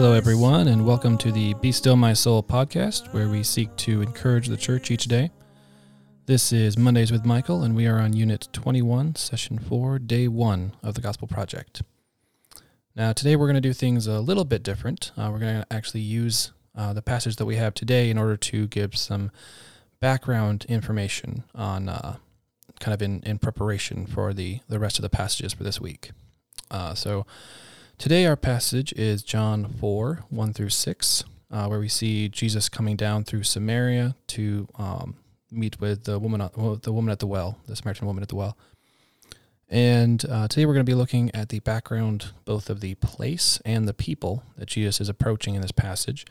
Hello, everyone, and welcome to the Be Still My Soul podcast, where we seek to encourage the church each day. This is Mondays with Michael, and we are on Unit 21, Session 4, Day 1 of the Gospel Project. Now, today we're going to do things a little bit different. Uh, we're going to actually use uh, the passage that we have today in order to give some background information on uh, kind of in, in preparation for the, the rest of the passages for this week. Uh, so, Today, our passage is John 4 1 through 6, uh, where we see Jesus coming down through Samaria to um, meet with the woman, the woman at the well, the Samaritan woman at the well. And uh, today, we're going to be looking at the background both of the place and the people that Jesus is approaching in this passage,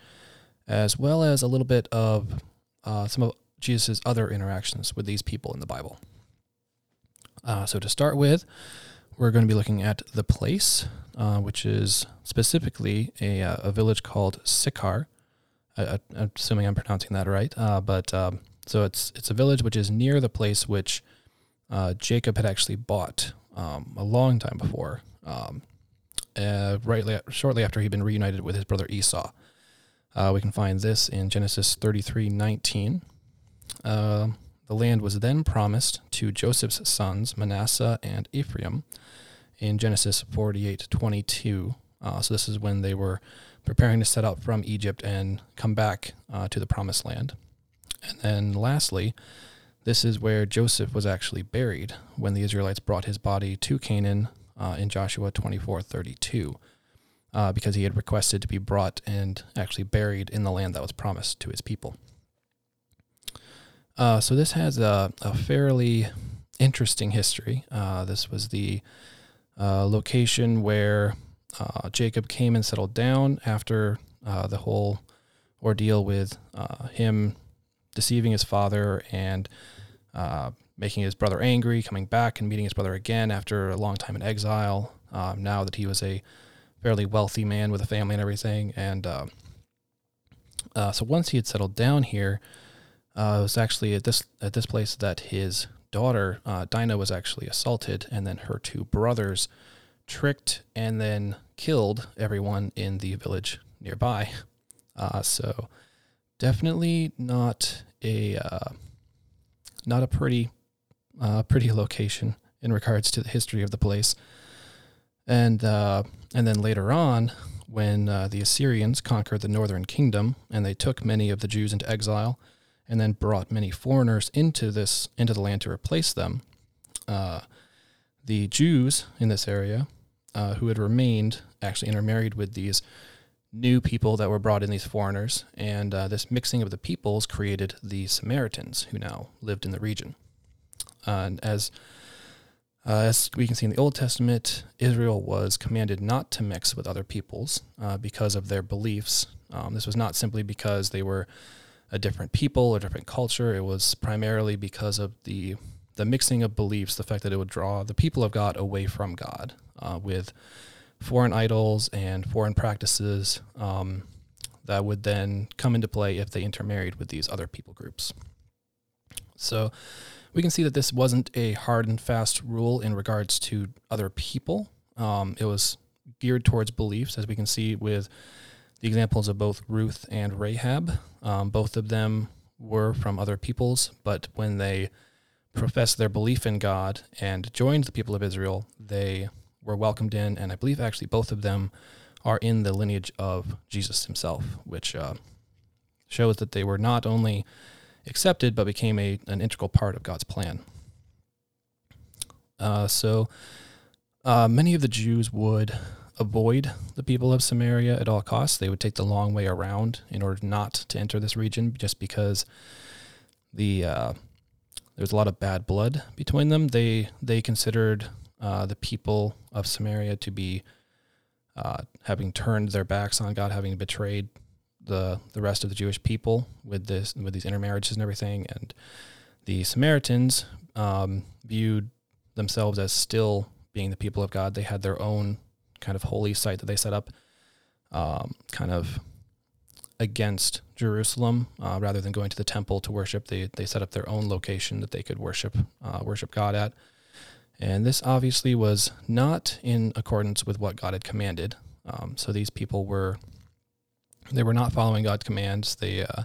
as well as a little bit of uh, some of Jesus' other interactions with these people in the Bible. Uh, so, to start with, we're going to be looking at the place, uh, which is specifically a, uh, a village called Sychar. I, am assuming I'm pronouncing that right. Uh, but um, so it's it's a village which is near the place which uh, Jacob had actually bought um, a long time before, um, uh, shortly after he'd been reunited with his brother Esau. Uh, we can find this in Genesis 33:19. The land was then promised to Joseph's sons Manasseh and Ephraim in Genesis 48 22. Uh, so this is when they were preparing to set out from Egypt and come back uh, to the promised land. And then lastly, this is where Joseph was actually buried when the Israelites brought his body to Canaan uh, in Joshua 24 32. Uh, because he had requested to be brought and actually buried in the land that was promised to his people. Uh, so this has a, a fairly interesting history. Uh, this was the uh, location where uh, Jacob came and settled down after uh, the whole ordeal with uh, him deceiving his father and making his brother angry, coming back and meeting his brother again after a long time in exile. Now that he was a fairly wealthy man with a family and everything, and so once he had settled down here, it was actually at this at this place that his daughter, uh, Dinah, was actually assaulted, and then her two brothers tricked and then killed everyone in the village nearby. Uh, so definitely not a uh, not a pretty uh, pretty location in regards to the history of the place. And uh, and then later on, when uh, the Assyrians conquered the northern kingdom and they took many of the Jews into exile, and then brought many foreigners into this into the land to replace them. Uh, the Jews in this area, uh, who had remained, actually intermarried with these new people that were brought in, these foreigners, and uh, this mixing of the peoples created the Samaritans, who now lived in the region. and as uh, as we can see in the Old Testament, Israel was commanded not to mix with other peoples uh, because of their beliefs. Um, this was not simply because they were a different people, a different culture. It was primarily because of the the mixing of beliefs, the fact that it would draw the people of God away from God uh, with foreign idols and foreign practices um, that would then come into play if they intermarried with these other people groups. So we can see that this wasn't a hard and fast rule in regards to other people. Um, it was geared towards beliefs, as we can see with the examples of both Ruth and Rahab. Um, both of them were from other peoples, but when they professed their belief in God and joined the people of Israel, they were welcomed in, and I believe actually both of them are in the lineage of Jesus himself, which uh, shows that they were not only accepted but became a, an integral part of God's plan. Uh, so uh, many of the Jews would avoid the people of Samaria at all costs. They would take the long way around in order not to enter this region, just because the uh, there's a lot of bad blood between them. They they considered uh, the people of Samaria to be uh, having turned their backs on God, having betrayed the the rest of the Jewish people with this with these intermarriages and everything, and the Samaritans um, viewed themselves as still being the people of God. They had their own kind of holy site that they set up, um, kind of against Jerusalem, uh, rather than going to the temple to worship. They they set up their own location that they could worship uh, worship God at, and this obviously was not in accordance with what God had commanded. Um, so these people were they were not following God's commands. They uh,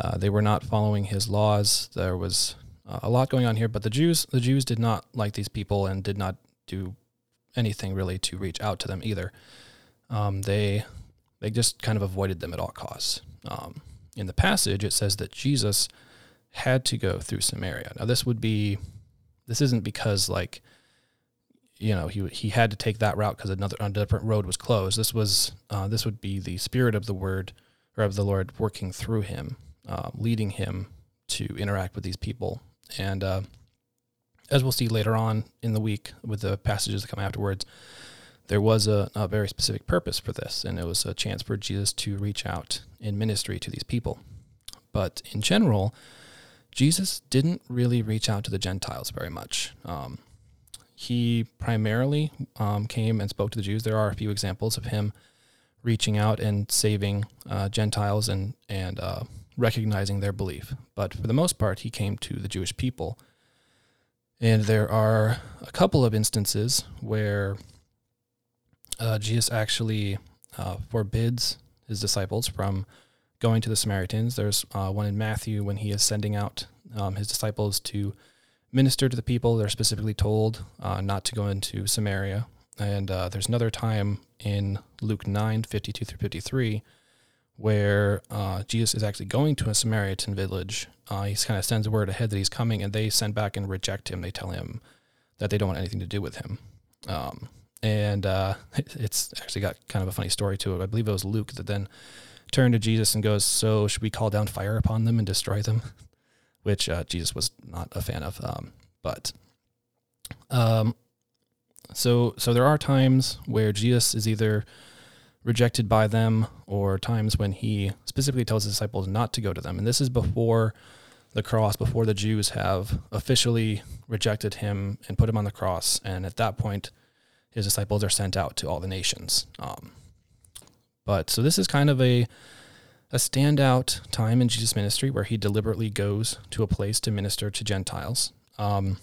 uh, they were not following His laws. There was uh, a lot going on here, but the Jews the Jews did not like these people and did not do anything really to reach out to them either. Um, they they just kind of avoided them at all costs. Um, in the passage, it says that Jesus had to go through Samaria. Now, this would be this isn't because like you know he he had to take that route because another a different road was closed. This was uh, this would be the spirit of the word or of the Lord working through him, uh, leading him to interact with these people. And uh, as we'll see later on in the week with the passages that come afterwards, there was a, a very specific purpose for this, and it was a chance for Jesus to reach out in ministry to these people. But in general, Jesus didn't really reach out to the Gentiles very much. Um, he primarily um, came and spoke to the Jews. There are a few examples of him reaching out and saving uh, Gentiles and and uh, recognizing their belief. But for the most part, he came to the Jewish people. And there are a couple of instances where uh, Jesus actually uh, forbids his disciples from going to the Samaritans. There's uh, one in Matthew when he is sending out um, his disciples to minister to the people. They're specifically told uh, not to go into Samaria. And uh, there's another time in Luke 9 52 through 53 where uh, Jesus is actually going to a Samaritan village. Uh, he kind of sends word ahead that he's coming, and they send back and reject him. They tell him that they don't want anything to do with him. Um, and uh, it's actually got kind of a funny story to it. I believe it was Luke that then turned to Jesus and goes, "So should we call down fire upon them and destroy them?" which uh, Jesus was not a fan of. Um, but um, so so there are times where Jesus is either rejected by them or times when he specifically tells his disciples not to go to them. And this is before the cross, before the Jews have officially rejected him and put him on the cross. And at that point, his disciples are sent out to all the nations. Um, but so this is kind of a a standout time in Jesus' ministry where he deliberately goes to a place to minister to Gentiles. Um,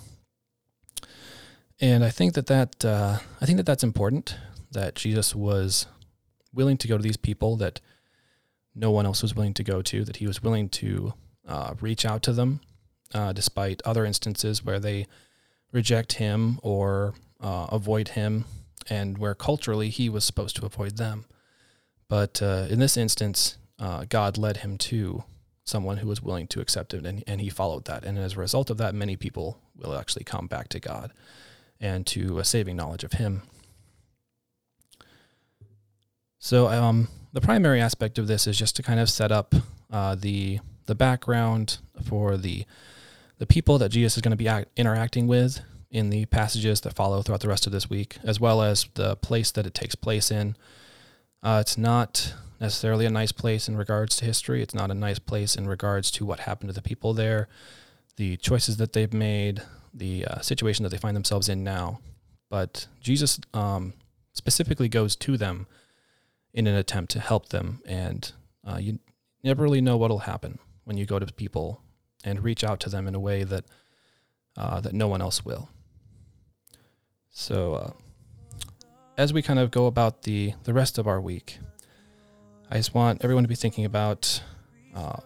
and I think that that uh, I think that that's important that Jesus was willing to go to these people that no one else was willing to go to. That he was willing to uh, reach out to them, uh, despite other instances where they reject him or uh, avoid him, and where culturally he was supposed to avoid them. But uh, in this instance, uh, God led him to someone who was willing to accept it, and, and he followed that. And as a result of that, many people will actually come back to God and to a saving knowledge of Him. So, um, the primary aspect of this is just to kind of set up uh, the the background for the the people that Jesus is going to be act, interacting with in the passages that follow throughout the rest of this week, as well as the place that it takes place in. Uh, it's not necessarily a nice place in regards to history. It's not a nice place in regards to what happened to the people there, the choices that they've made, the uh, situation that they find themselves in now. But Jesus um, specifically goes to them in an attempt to help them, and uh, you never really know what'll happen when you go to people and reach out to them in a way that uh, that no one else will. So, uh, as we kind of go about the the rest of our week, I just want everyone to be thinking about uh,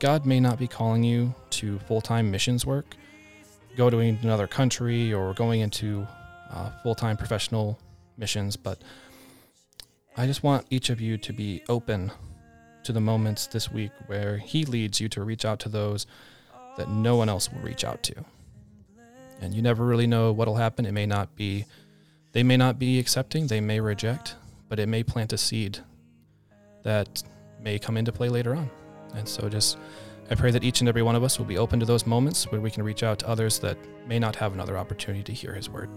God may not be calling you to full time missions work, go to another country, or going into uh, full time professional missions, but I just want each of you to be open to the moments this week where He leads you to reach out to those that no one else will reach out to. And you never really know what'll happen. It may not be, they may not be accepting, they may reject, but it may plant a seed that may come into play later on. And so just I pray that each and every one of us will be open to those moments where we can reach out to others that may not have another opportunity to hear his word.